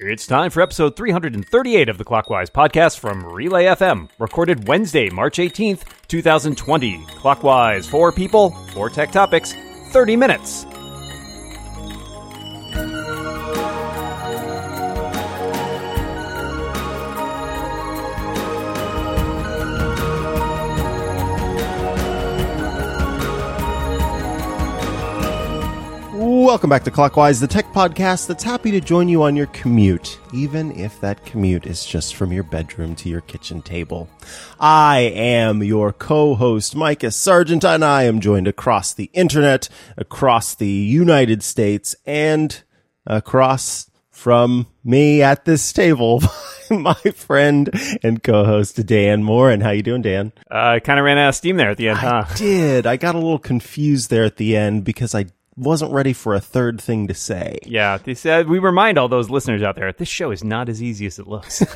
It's time for episode 338 of the Clockwise podcast from Relay FM, recorded Wednesday, March 18th, 2020. Clockwise, four people, four tech topics, 30 minutes. Welcome back to Clockwise, the tech podcast that's happy to join you on your commute, even if that commute is just from your bedroom to your kitchen table. I am your co-host, Micah Sargent, and I am joined across the internet, across the United States, and across from me at this table, my friend and co-host Dan Moren. And how you doing, Dan? I uh, kind of ran out of steam there at the end, huh? Did. I got a little confused there at the end because I wasn't ready for a third thing to say. Yeah, they said we remind all those listeners out there this show is not as easy as it looks.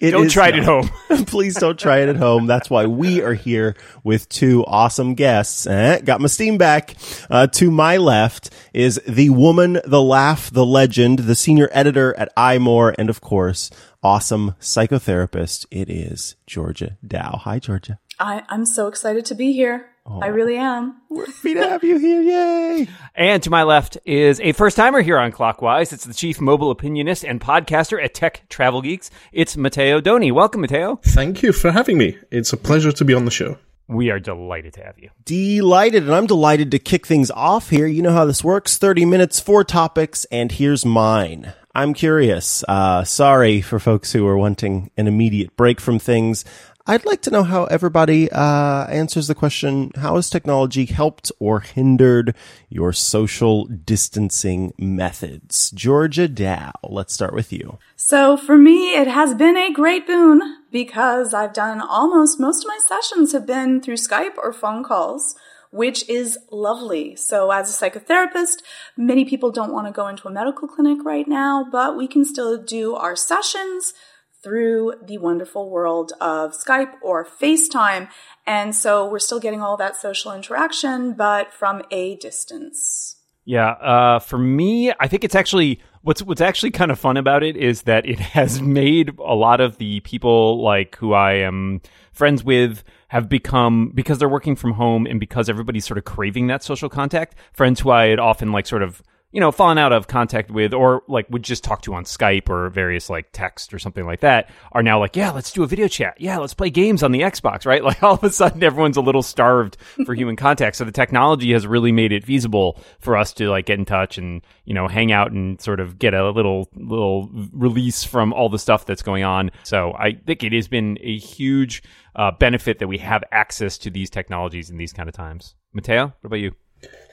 it don't try it at home. Please don't try it at home. That's why we are here with two awesome guests. Eh, got my steam back. Uh, to my left is the woman, the laugh, the legend, the senior editor at iMore, and of course, awesome psychotherapist. It is Georgia Dow. Hi, Georgia. I, I'm so excited to be here. I really am. We're happy to have you here. Yay. And to my left is a first timer here on Clockwise. It's the chief mobile opinionist and podcaster at Tech Travel Geeks. It's Matteo Doni. Welcome, Matteo. Thank you for having me. It's a pleasure to be on the show. We are delighted to have you. Delighted, and I'm delighted to kick things off here. You know how this works 30 minutes, four topics, and here's mine. I'm curious. Uh, sorry for folks who are wanting an immediate break from things. I'd like to know how everybody uh, answers the question How has technology helped or hindered your social distancing methods? Georgia Dow, let's start with you. So, for me, it has been a great boon because I've done almost most of my sessions have been through Skype or phone calls which is lovely. So as a psychotherapist, many people don't want to go into a medical clinic right now, but we can still do our sessions through the wonderful world of Skype or FaceTime. And so we're still getting all that social interaction, but from a distance. Yeah, uh, for me, I think it's actually what's what's actually kind of fun about it is that it has made a lot of the people like who I am friends with have become because they're working from home and because everybody's sort of craving that social contact. Friends who I had often like sort of you know, fallen out of contact with or like would just talk to on Skype or various like text or something like that are now like, yeah, let's do a video chat. Yeah, let's play games on the Xbox, right? Like all of a sudden everyone's a little starved for human contact. So the technology has really made it feasible for us to like get in touch and, you know, hang out and sort of get a little little release from all the stuff that's going on. So I think it has been a huge uh, benefit that we have access to these technologies in these kind of times. Matteo, what about you?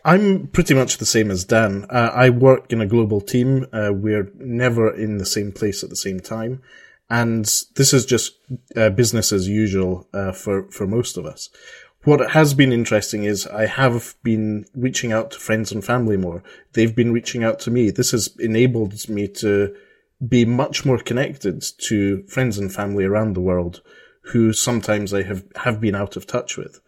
I'm pretty much the same as Dan. Uh, I work in a global team. Uh, we're never in the same place at the same time. And this is just uh, business as usual uh, for, for most of us. What has been interesting is I have been reaching out to friends and family more. They've been reaching out to me. This has enabled me to be much more connected to friends and family around the world who sometimes I have, have been out of touch with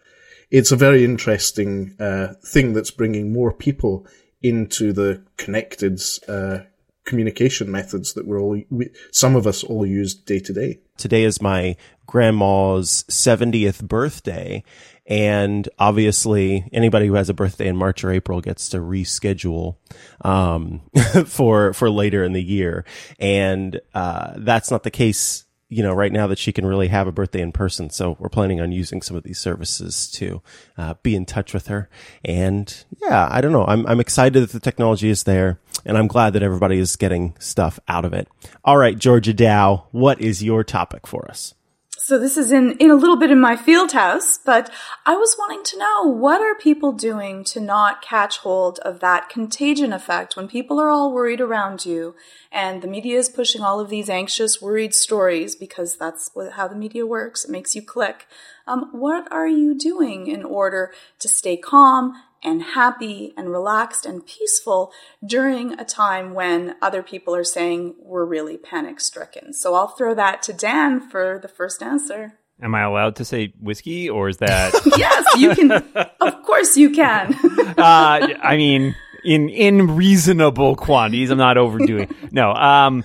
it's a very interesting uh, thing that's bringing more people into the connected uh, communication methods that we're all we, some of us all use day to day. Today is my grandma's 70th birthday. And obviously, anybody who has a birthday in March or April gets to reschedule um, for for later in the year, and uh, that's not the case you know, right now that she can really have a birthday in person. So we're planning on using some of these services to uh, be in touch with her. And yeah, I don't know. I'm, I'm excited that the technology is there and I'm glad that everybody is getting stuff out of it. All right, Georgia Dow, what is your topic for us? So this is in, in a little bit in my field house, but I was wanting to know what are people doing to not catch hold of that contagion effect when people are all worried around you and the media is pushing all of these anxious, worried stories because that's how the media works. It makes you click. Um, what are you doing in order to stay calm and happy and relaxed and peaceful during a time when other people are saying we're really panic stricken. So I'll throw that to Dan for the first answer. Am I allowed to say whiskey or is that? yes, you can. of course you can. uh, I mean, in in reasonable quantities. I'm not overdoing. No, um,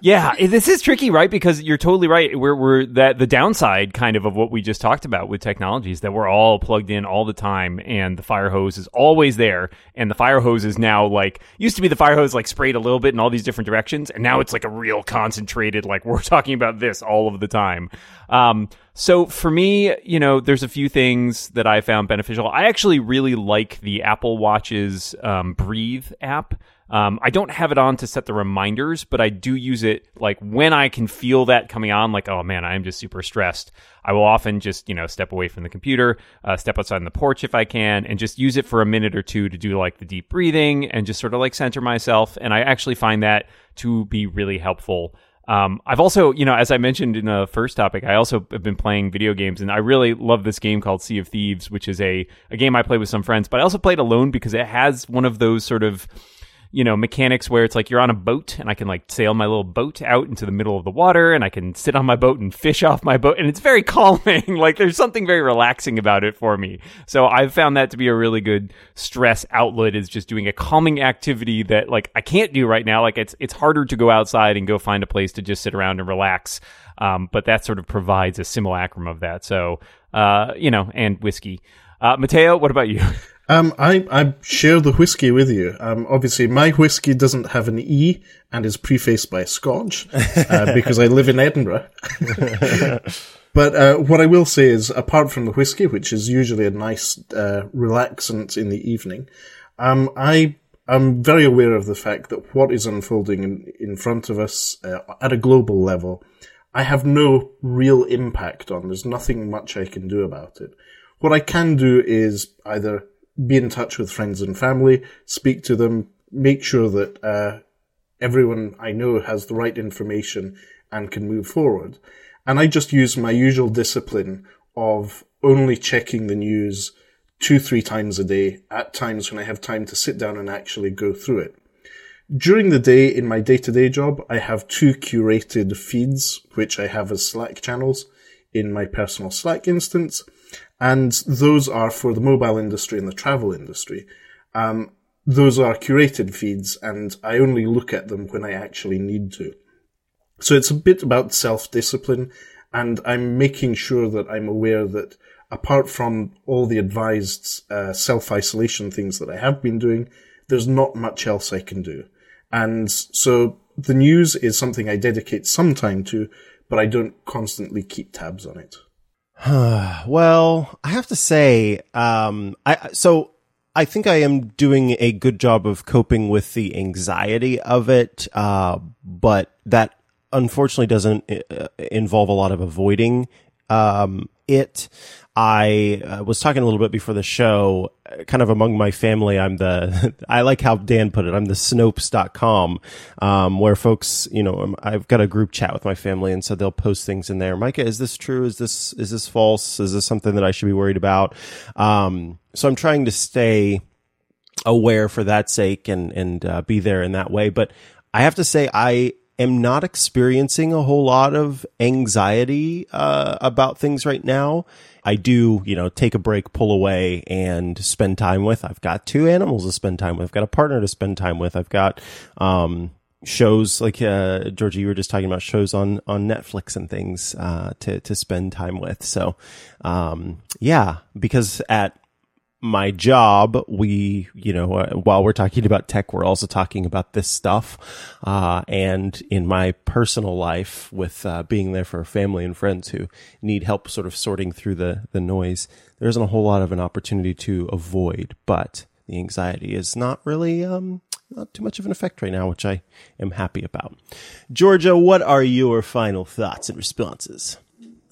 yeah, this is tricky, right? Because you're totally right. We're we're that the downside kind of of what we just talked about with technology is that we're all plugged in all the time, and the fire hose is always there, and the fire hose is now like used to be the fire hose like sprayed a little bit in all these different directions, and now it's like a real concentrated like we're talking about this all of the time. Um, so for me, you know, there's a few things that I found beneficial. I actually really like the Apple Watch's um, Breathe app. Um, I don't have it on to set the reminders, but I do use it like when I can feel that coming on, like, oh man, I'm just super stressed. I will often just, you know, step away from the computer, uh, step outside on the porch if I can, and just use it for a minute or two to do like the deep breathing and just sort of like center myself. And I actually find that to be really helpful. Um, I've also, you know, as I mentioned in the first topic, I also have been playing video games, and I really love this game called Sea of Thieves, which is a, a game I play with some friends, but I also played alone because it has one of those sort of you know, mechanics where it's like you're on a boat and I can like sail my little boat out into the middle of the water and I can sit on my boat and fish off my boat and it's very calming. like there's something very relaxing about it for me. So I've found that to be a really good stress outlet is just doing a calming activity that like I can't do right now. Like it's it's harder to go outside and go find a place to just sit around and relax. Um, but that sort of provides a simulacrum of that. So uh, you know, and whiskey. Uh, Matteo, what about you? Um, I, I share the whiskey with you. Um, obviously, my whiskey doesn't have an E and is prefaced by Scotch uh, because I live in Edinburgh. but uh, what I will say is, apart from the whiskey, which is usually a nice uh, relaxant in the evening, um, I am very aware of the fact that what is unfolding in, in front of us uh, at a global level, I have no real impact on. There's nothing much I can do about it. What I can do is either be in touch with friends and family, speak to them, make sure that uh, everyone I know has the right information and can move forward. And I just use my usual discipline of only checking the news two, three times a day at times when I have time to sit down and actually go through it. During the day in my day to day job, I have two curated feeds, which I have as Slack channels in my personal Slack instance and those are for the mobile industry and the travel industry. Um, those are curated feeds, and I only look at them when I actually need to. So it's a bit about self-discipline, and I'm making sure that I'm aware that apart from all the advised uh, self-isolation things that I have been doing, there's not much else I can do. And so the news is something I dedicate some time to, but I don't constantly keep tabs on it. well, I have to say, um, I so I think I am doing a good job of coping with the anxiety of it, uh, but that unfortunately doesn't uh, involve a lot of avoiding um, it. I uh, was talking a little bit before the show, uh, kind of among my family. I'm the, I like how Dan put it. I'm the Snopes.com, um, where folks, you know, um, I've got a group chat with my family and so they'll post things in there. Micah, is this true? Is this, is this false? Is this something that I should be worried about? Um, so I'm trying to stay aware for that sake and, and, uh, be there in that way. But I have to say, I, am not experiencing a whole lot of anxiety uh, about things right now. I do, you know, take a break, pull away, and spend time with. I've got two animals to spend time with. I've got a partner to spend time with. I've got um, shows like uh, Georgia. You were just talking about shows on on Netflix and things uh, to to spend time with. So, um, yeah, because at my job, we, you know, uh, while we're talking about tech, we're also talking about this stuff. Uh, and in my personal life with, uh, being there for family and friends who need help sort of sorting through the, the noise, there isn't a whole lot of an opportunity to avoid, but the anxiety is not really, um, not too much of an effect right now, which I am happy about. Georgia, what are your final thoughts and responses?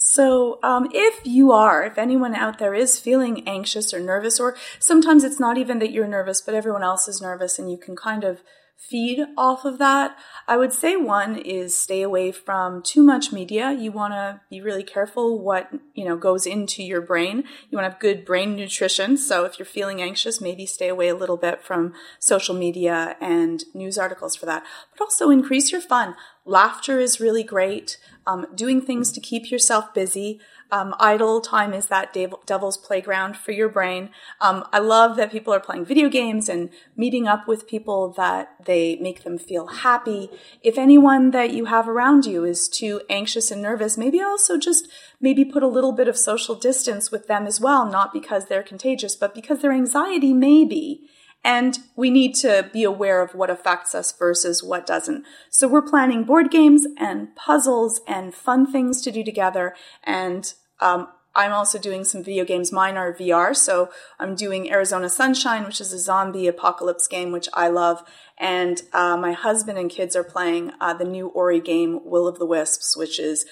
So, um, if you are, if anyone out there is feeling anxious or nervous, or sometimes it's not even that you're nervous, but everyone else is nervous and you can kind of feed off of that, I would say one is stay away from too much media. You want to be really careful what, you know, goes into your brain. You want to have good brain nutrition. So if you're feeling anxious, maybe stay away a little bit from social media and news articles for that. But also increase your fun. Laughter is really great. um, doing things to keep yourself busy. Um, idle time is that devil's playground for your brain. Um, I love that people are playing video games and meeting up with people that they make them feel happy. If anyone that you have around you is too anxious and nervous, maybe also just maybe put a little bit of social distance with them as well, not because they're contagious, but because their anxiety may be. And we need to be aware of what affects us versus what doesn't. So we're planning board games and puzzles and fun things to do together. And um, I'm also doing some video games. Mine are VR. So I'm doing Arizona Sunshine, which is a zombie apocalypse game, which I love. And uh, my husband and kids are playing uh, the new Ori game, Will of the Wisps, which is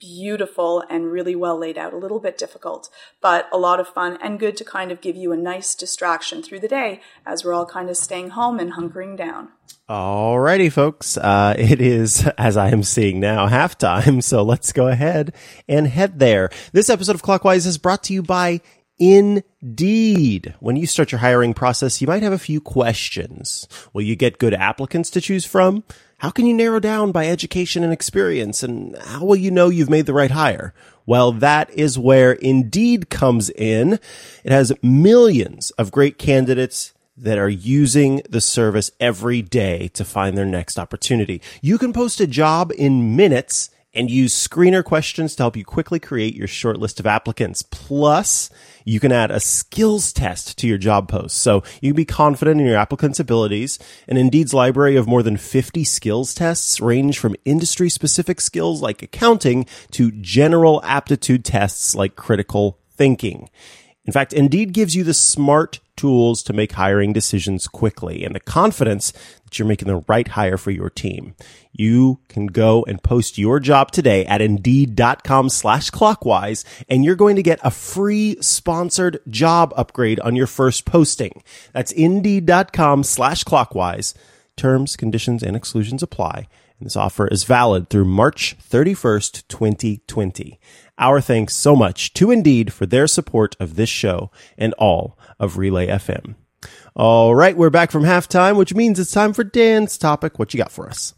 beautiful and really well laid out. A little bit difficult, but a lot of fun and good to kind of give you a nice distraction through the day as we're all kind of staying home and hunkering down. Alrighty, folks. Uh, it is, as I am seeing now, halftime. So let's go ahead and head there. This episode of Clockwise is brought to you by Indeed. When you start your hiring process, you might have a few questions. Will you get good applicants to choose from? How can you narrow down by education and experience? And how will you know you've made the right hire? Well, that is where Indeed comes in. It has millions of great candidates that are using the service every day to find their next opportunity. You can post a job in minutes and use screener questions to help you quickly create your short list of applicants. Plus, you can add a skills test to your job post. So you can be confident in your applicant's abilities. And Indeed's library of more than 50 skills tests range from industry specific skills like accounting to general aptitude tests like critical thinking. In fact, Indeed gives you the smart tools to make hiring decisions quickly and the confidence that you're making the right hire for your team. You can go and post your job today at indeed.com slash clockwise and you're going to get a free sponsored job upgrade on your first posting. That's indeed.com slash clockwise. Terms, conditions, and exclusions apply. And this offer is valid through March 31st, 2020. Our thanks so much to Indeed for their support of this show and all of Relay FM. All right, we're back from halftime, which means it's time for Dan's topic. What you got for us?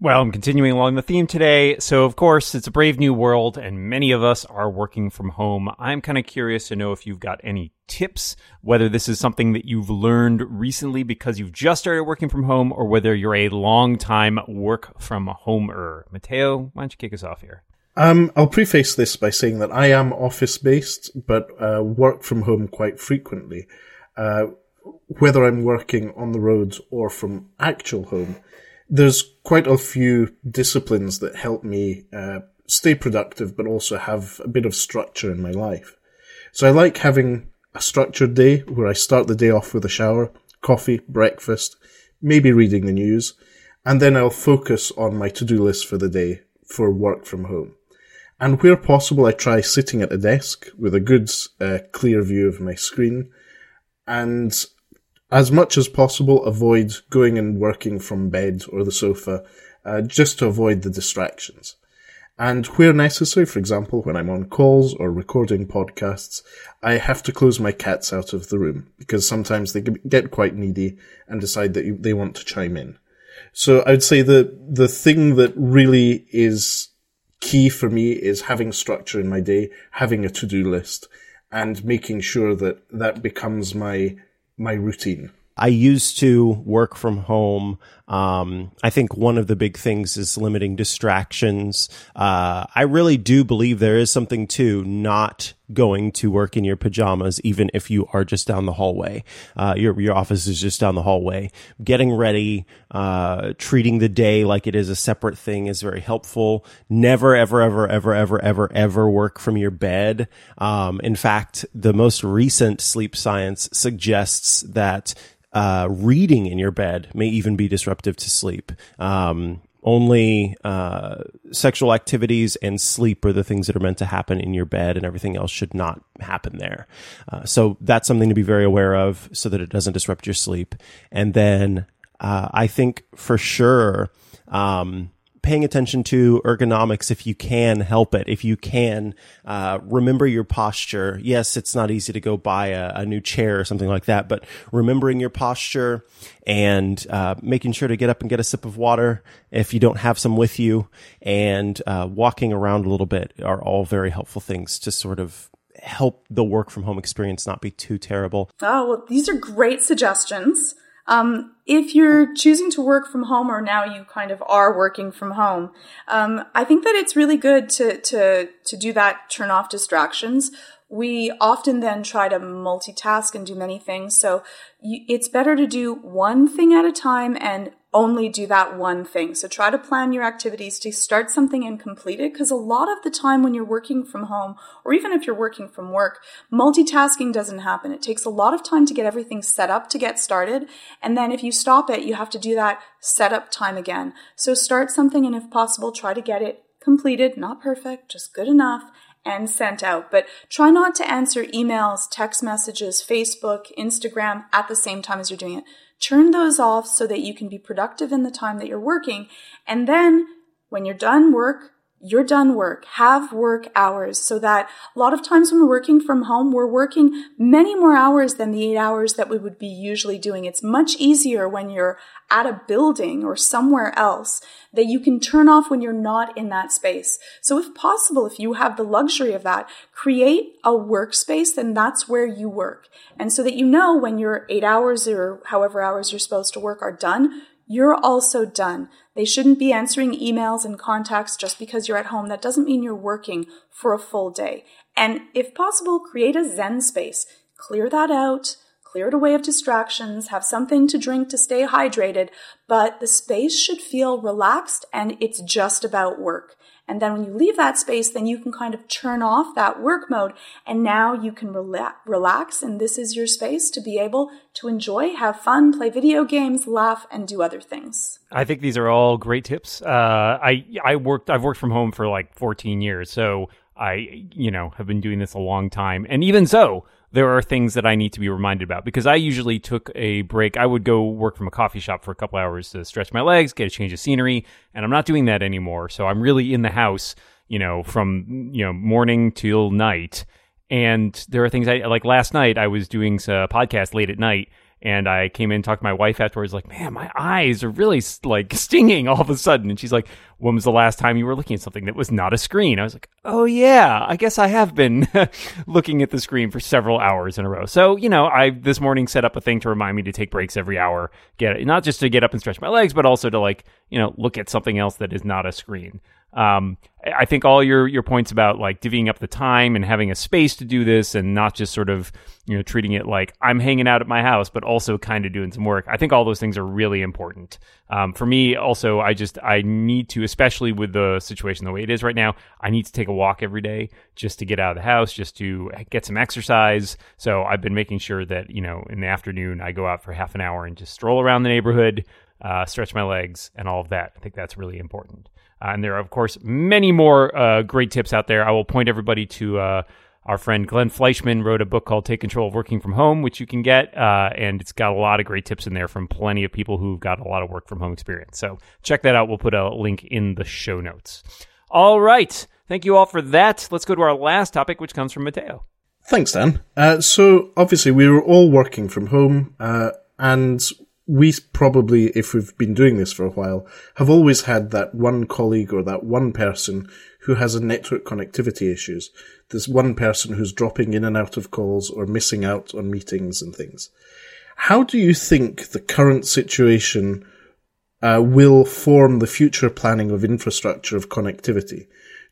Well, I'm continuing along the theme today. So, of course, it's a brave new world, and many of us are working from home. I'm kind of curious to know if you've got any tips, whether this is something that you've learned recently because you've just started working from home, or whether you're a long time work from homer. Matteo, why don't you kick us off here? Um, I'll preface this by saying that I am office based, but uh, work from home quite frequently. Uh, whether I'm working on the road or from actual home, there's quite a few disciplines that help me uh, stay productive, but also have a bit of structure in my life. So I like having a structured day where I start the day off with a shower, coffee, breakfast, maybe reading the news, and then I'll focus on my to-do list for the day for work from home. And where possible, I try sitting at a desk with a good, uh, clear view of my screen. And as much as possible, avoid going and working from bed or the sofa, uh, just to avoid the distractions. And where necessary, for example, when I'm on calls or recording podcasts, I have to close my cats out of the room because sometimes they get quite needy and decide that they want to chime in. So I'd say that the thing that really is key for me is having structure in my day, having a to-do list, and making sure that that becomes my my routine. I used to work from home. Um, I think one of the big things is limiting distractions. Uh, I really do believe there is something to not going to work in your pajamas, even if you are just down the hallway. Uh, your your office is just down the hallway. Getting ready, uh, treating the day like it is a separate thing is very helpful. Never, ever, ever, ever, ever, ever, ever work from your bed. Um, in fact, the most recent sleep science suggests that uh, reading in your bed may even be disruptive to sleep. Um, only uh, sexual activities and sleep are the things that are meant to happen in your bed, and everything else should not happen there. Uh, so that's something to be very aware of, so that it doesn't disrupt your sleep. And then uh, I think for sure. Um, paying attention to ergonomics if you can help it, if you can uh, remember your posture. Yes, it's not easy to go buy a, a, new chair or something like that, but remembering your posture and uh, making sure to get up and get a sip of water if you don't have some with you, and uh, walking around a little bit are all very helpful things to sort of help the work from home experience not be too terrible. Oh, well, these are great suggestions. Um, if you're choosing to work from home or now you kind of are working from home, um, I think that it's really good to, to, to do that, turn off distractions. We often then try to multitask and do many things. So you, it's better to do one thing at a time and only do that one thing. So try to plan your activities to start something and complete it because a lot of the time when you're working from home or even if you're working from work, multitasking doesn't happen. It takes a lot of time to get everything set up to get started. And then if you stop it, you have to do that setup time again. So start something and if possible, try to get it completed, not perfect, just good enough and sent out. But try not to answer emails, text messages, Facebook, Instagram at the same time as you're doing it. Turn those off so that you can be productive in the time that you're working. And then when you're done work, you're done work. Have work hours so that a lot of times when we're working from home, we're working many more hours than the eight hours that we would be usually doing. It's much easier when you're at a building or somewhere else that you can turn off when you're not in that space. So if possible, if you have the luxury of that, create a workspace and that's where you work. And so that you know when your eight hours or however hours you're supposed to work are done, you're also done. They shouldn't be answering emails and contacts just because you're at home. That doesn't mean you're working for a full day. And if possible, create a Zen space. Clear that out, clear it away of distractions, have something to drink to stay hydrated, but the space should feel relaxed and it's just about work. And then when you leave that space, then you can kind of turn off that work mode and now you can rela- relax. And this is your space to be able to enjoy, have fun, play video games, laugh, and do other things. I think these are all great tips. Uh, I, I worked, I've worked from home for like 14 years. So I, you know, have been doing this a long time. And even so, there are things that I need to be reminded about because I usually took a break. I would go work from a coffee shop for a couple hours to stretch my legs, get a change of scenery, and I'm not doing that anymore. So I'm really in the house, you know, from, you know, morning till night. And there are things I like last night I was doing a podcast late at night and I came in, and talked to my wife afterwards, like, man, my eyes are really like stinging all of a sudden. And she's like, when was the last time you were looking at something that was not a screen? I was like, oh yeah, I guess I have been looking at the screen for several hours in a row. So, you know, I this morning set up a thing to remind me to take breaks every hour, get not just to get up and stretch my legs, but also to like, you know, look at something else that is not a screen. Um, I think all your your points about like divvying up the time and having a space to do this and not just sort of you know treating it like I'm hanging out at my house, but also kind of doing some work. I think all those things are really important. Um, for me, also, I just I need to, especially with the situation the way it is right now, I need to take a walk every day just to get out of the house, just to get some exercise. So I've been making sure that you know in the afternoon I go out for half an hour and just stroll around the neighborhood, uh, stretch my legs, and all of that. I think that's really important. Uh, and there are, of course, many more uh, great tips out there. I will point everybody to uh, our friend Glenn Fleishman wrote a book called Take Control of Working from Home, which you can get. Uh, and it's got a lot of great tips in there from plenty of people who've got a lot of work from home experience. So check that out. We'll put a link in the show notes. All right. Thank you all for that. Let's go to our last topic, which comes from Matteo. Thanks, Dan. Uh, so obviously we were all working from home, uh, and we probably, if we've been doing this for a while, have always had that one colleague or that one person who has a network connectivity issues. There's one person who's dropping in and out of calls or missing out on meetings and things. How do you think the current situation uh, will form the future planning of infrastructure of connectivity?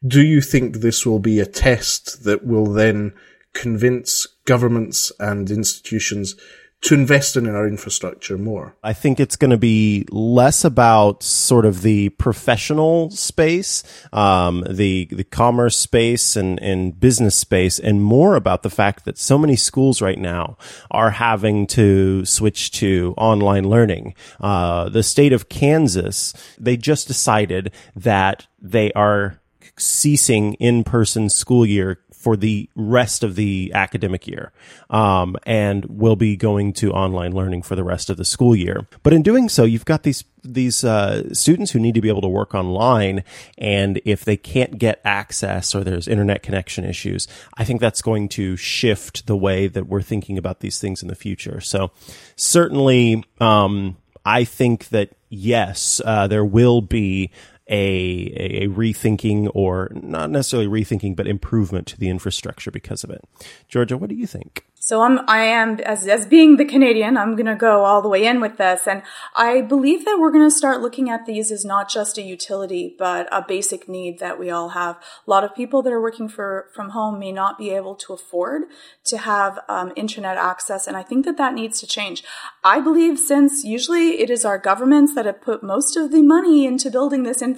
Do you think this will be a test that will then convince governments and institutions to invest in our infrastructure more. I think it's going to be less about sort of the professional space, um, the the commerce space and and business space, and more about the fact that so many schools right now are having to switch to online learning. Uh, the state of Kansas, they just decided that they are ceasing in-person school year for the rest of the academic year, um, and will be going to online learning for the rest of the school year. But in doing so, you've got these these uh, students who need to be able to work online, and if they can't get access or there's internet connection issues, I think that's going to shift the way that we're thinking about these things in the future. So certainly, um, I think that yes, uh, there will be a, a, rethinking or not necessarily rethinking, but improvement to the infrastructure because of it. Georgia, what do you think? So I'm, I am, as, as being the Canadian, I'm going to go all the way in with this. And I believe that we're going to start looking at these as not just a utility, but a basic need that we all have. A lot of people that are working for, from home may not be able to afford to have um, internet access. And I think that that needs to change. I believe since usually it is our governments that have put most of the money into building this infrastructure,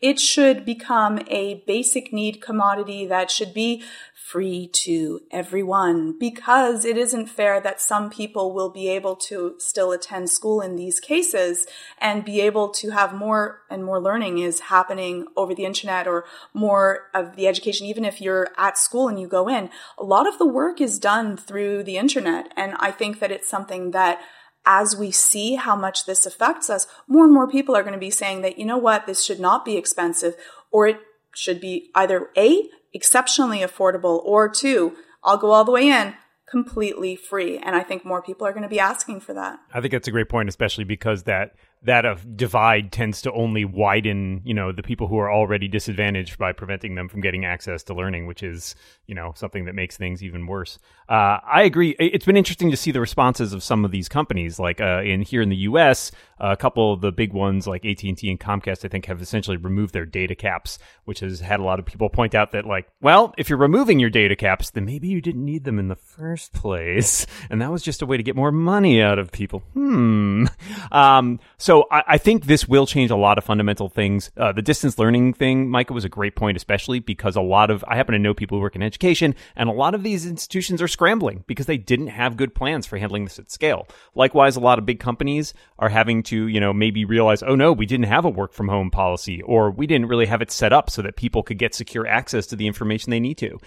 it should become a basic need commodity that should be free to everyone. Because it isn't fair that some people will be able to still attend school in these cases and be able to have more and more learning is happening over the internet or more of the education. Even if you're at school and you go in a lot of the work is done through the internet. And i think that it's something that as we see how much this affects us, more and more people are going to be saying that, you know what, this should not be expensive, or it should be either A, exceptionally affordable, or two, I'll go all the way in, completely free. And I think more people are going to be asking for that. I think that's a great point, especially because that that a divide tends to only widen, you know, the people who are already disadvantaged by preventing them from getting access to learning, which is, you know, something that makes things even worse. Uh, I agree. It's been interesting to see the responses of some of these companies, like uh, in here in the U.S. A couple of the big ones like AT and T and Comcast, I think, have essentially removed their data caps, which has had a lot of people point out that, like, well, if you're removing your data caps, then maybe you didn't need them in the first place, and that was just a way to get more money out of people. Hmm. Um, so I, I, think this will change a lot of fundamental things. Uh, the distance learning thing, Micah, was a great point, especially because a lot of I happen to know people who work in education, and a lot of these institutions are scrambling because they didn't have good plans for handling this at scale. Likewise, a lot of big companies are having to, you know, maybe realize, oh no, we didn't have a work from home policy, or we didn't really have it set up so that people could get secure access to the information they need to.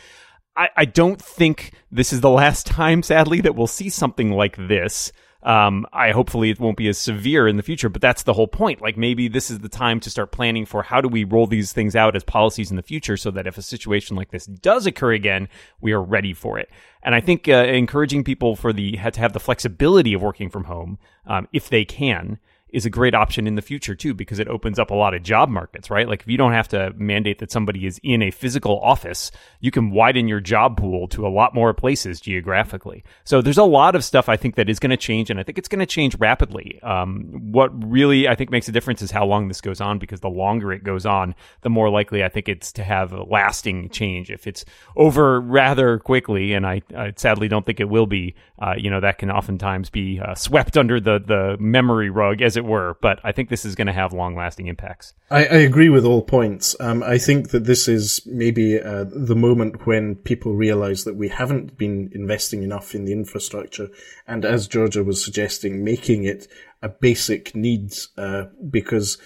I, I don't think this is the last time, sadly, that we'll see something like this. Um, I hopefully it won't be as severe in the future, but that's the whole point. Like maybe this is the time to start planning for how do we roll these things out as policies in the future so that if a situation like this does occur again, we are ready for it. And I think uh, encouraging people for the to have the flexibility of working from home, um, if they can, is a great option in the future too because it opens up a lot of job markets, right? Like if you don't have to mandate that somebody is in a physical office, you can widen your job pool to a lot more places geographically. So there's a lot of stuff I think that is going to change, and I think it's going to change rapidly. Um, what really I think makes a difference is how long this goes on because the longer it goes on, the more likely I think it's to have a lasting change. If it's over rather quickly, and I, I sadly don't think it will be, uh, you know, that can oftentimes be uh, swept under the the memory rug as it were, but I think this is going to have long lasting impacts. I, I, agree with all points. Um, I think that this is maybe uh, the moment when people realize that we haven't been investing enough in the infrastructure. And as Georgia was suggesting, making it a basic need, uh, because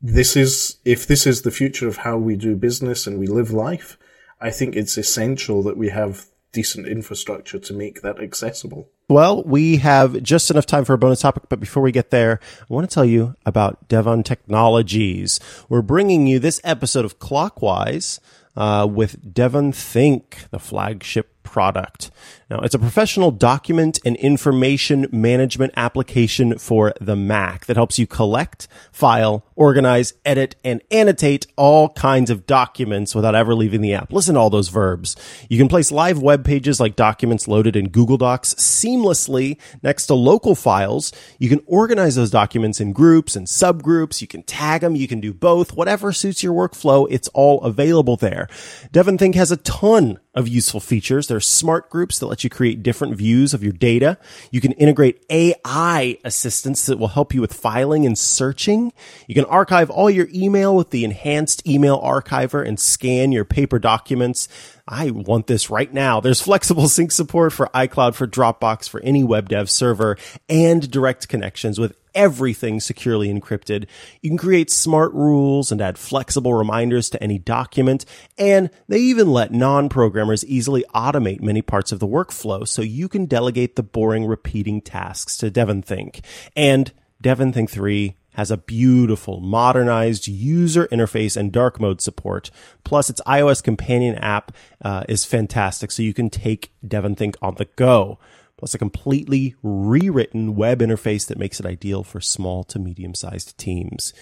this is, if this is the future of how we do business and we live life, I think it's essential that we have decent infrastructure to make that accessible. Well, we have just enough time for a bonus topic, but before we get there, I want to tell you about DEVONtechnologies. We're bringing you this episode of Clockwise uh, with DEVONthink, the flagship product. Now, it's a professional document and information management application for the Mac that helps you collect, file, organize, edit, and annotate all kinds of documents without ever leaving the app. Listen to all those verbs. You can place live web pages like documents loaded in Google Docs seamlessly next to local files. You can organize those documents in groups and subgroups. You can tag them. You can do both. Whatever suits your workflow, it's all available there. DEVONthink has a ton of useful features. There are smart groups that let you create different views of your data. You can integrate AI assistants that will help you with filing and searching. You can archive all your email with the enhanced email archiver and scan your paper documents. I want this right now. There's flexible sync support for iCloud, for Dropbox, for any WebDAV server, and direct connections with everything securely encrypted. You can create smart rules and add flexible reminders to any document. And they even let non-programmers easily automate many parts of the workflow so you can delegate the boring repeating tasks to DEVONthink. And DEVONthink 3 has a beautiful modernized user interface and dark mode support. Plus, its iOS companion app uh, is fantastic, so you can take DEVONthink on the go. Plus, a completely rewritten web interface that makes it ideal for small to medium sized teams.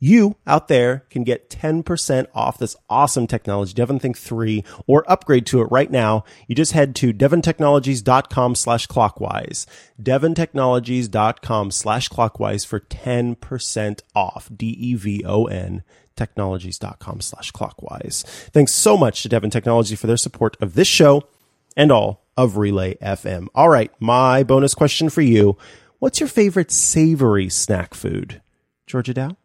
You out there can get 10% off this awesome technology, DEVONthink 3, or upgrade to it right now. You just head to devontechnologies.com slash clockwise. devontechnologies.com slash clockwise for 10% off. D-E-V-O-N technologies.com slash clockwise. Thanks so much to Devon Technology for their support of this show and all of Relay FM. All right. My bonus question for you. What's your favorite savory snack food? Georgia Dow?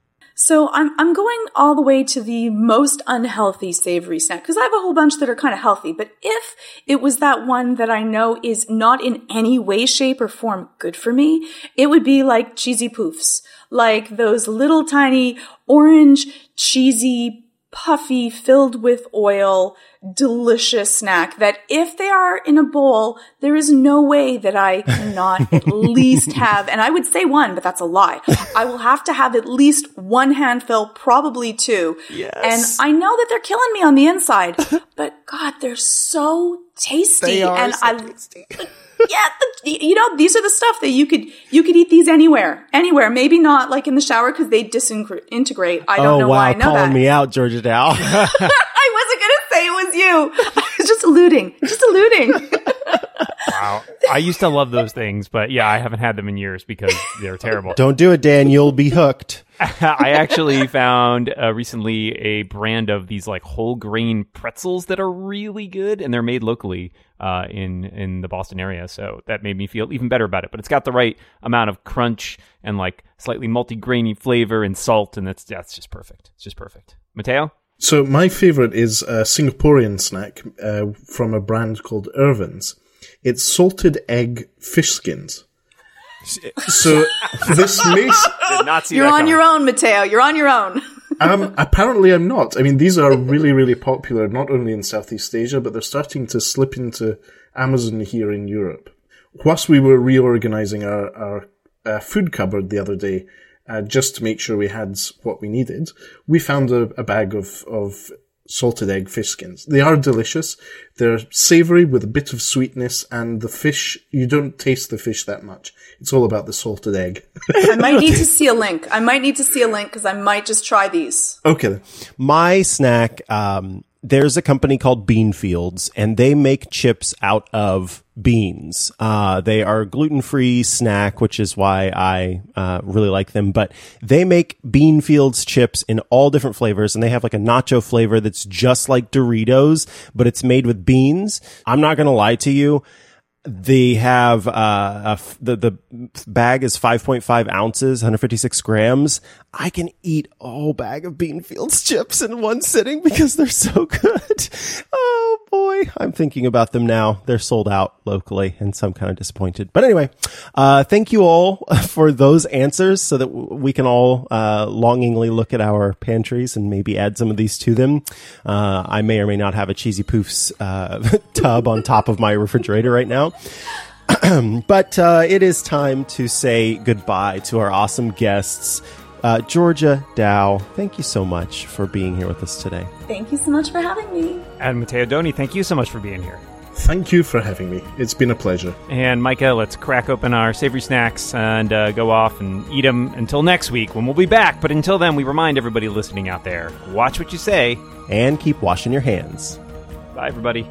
So I'm I'm going all the way to the most unhealthy savory snack because I have a whole bunch that are kind of healthy. But if it was that one that I know is not in any way, shape, or form good for me, it would be like cheesy poofs, like those little tiny orange cheesy puffy, filled with oil, delicious snack that if they are in a bowl, there is no way that I cannot at least have, and I would say one, but that's a lie. I will have to have at least one handful, probably two. Yes. And I know that they're killing me on the inside, but God, they're so tasty. They are and so I, tasty. yeah, the, you know, these are the stuff that you could you could eat these anywhere, anywhere. Maybe not like in the shower because they disintegrate. I don't oh, know wow. why I know Calling that. me out, Georgia Dow. I wasn't gonna say it was you. I was just alluding, just alluding. Wow. I used to love those things, but yeah, I haven't had them in years because they're terrible. Don't do it, Dan. You'll be hooked. I actually found uh, recently a brand of these like whole grain pretzels that are really good, and they're made locally uh, in in the Boston area. So that made me feel even better about it. But it's got the right amount of crunch and like slightly multi grainy flavor and salt, and that's that's just perfect. It's just perfect. Matteo. So my favorite is a Singaporean snack uh, from a brand called Irvin's. It's salted egg fish skins. So this makes Did You're on your own, Matteo. You're on your own. um, apparently I'm not. I mean, these are really, really popular, not only in Southeast Asia, but they're starting to slip into Amazon here in Europe. Whilst we were reorganizing our, our uh, food cupboard the other day, uh, just to make sure we had what we needed, we found a, a bag of, of salted egg fish skins. They are delicious. They're savory with a bit of sweetness, and the fish, you don't taste the fish that much. It's all about the salted egg. I might need to see a link. I might need to see a link because I might just try these. okay. My snack, um, there's a company called Beanfields and they make chips out of beans. Uh, they are gluten free snack, which is why I, uh, really like them, but they make Beanfields chips in all different flavors and they have like a nacho flavor that's just like Doritos, but it's made with beans. I'm not going to lie to you. They have uh, the the bag is 5.5 ounces, 156 grams. I can eat a whole bag of Beanfields chips in one sitting because they're so good. Oh boy, I'm thinking about them now. They're sold out locally, and so I'm kind of disappointed. But anyway, uh, thank you all for those answers, so that we can all uh, longingly look at our pantries and maybe add some of these to them. Uh, I may or may not have a cheesy poofs uh, tub on top of my refrigerator right now. but uh, it is time to say goodbye to our awesome guests. Uh, Georgia Dow, thank you so much for being here with us today. Thank you so much for having me. And Matteo Doni, thank you so much for being here. Thank you for having me. It's been a pleasure. And Micah, let's crack open our savory snacks and uh, go off and eat them until next week when we'll be back. But until then, we remind everybody listening out there watch what you say. And keep washing your hands. Bye, everybody.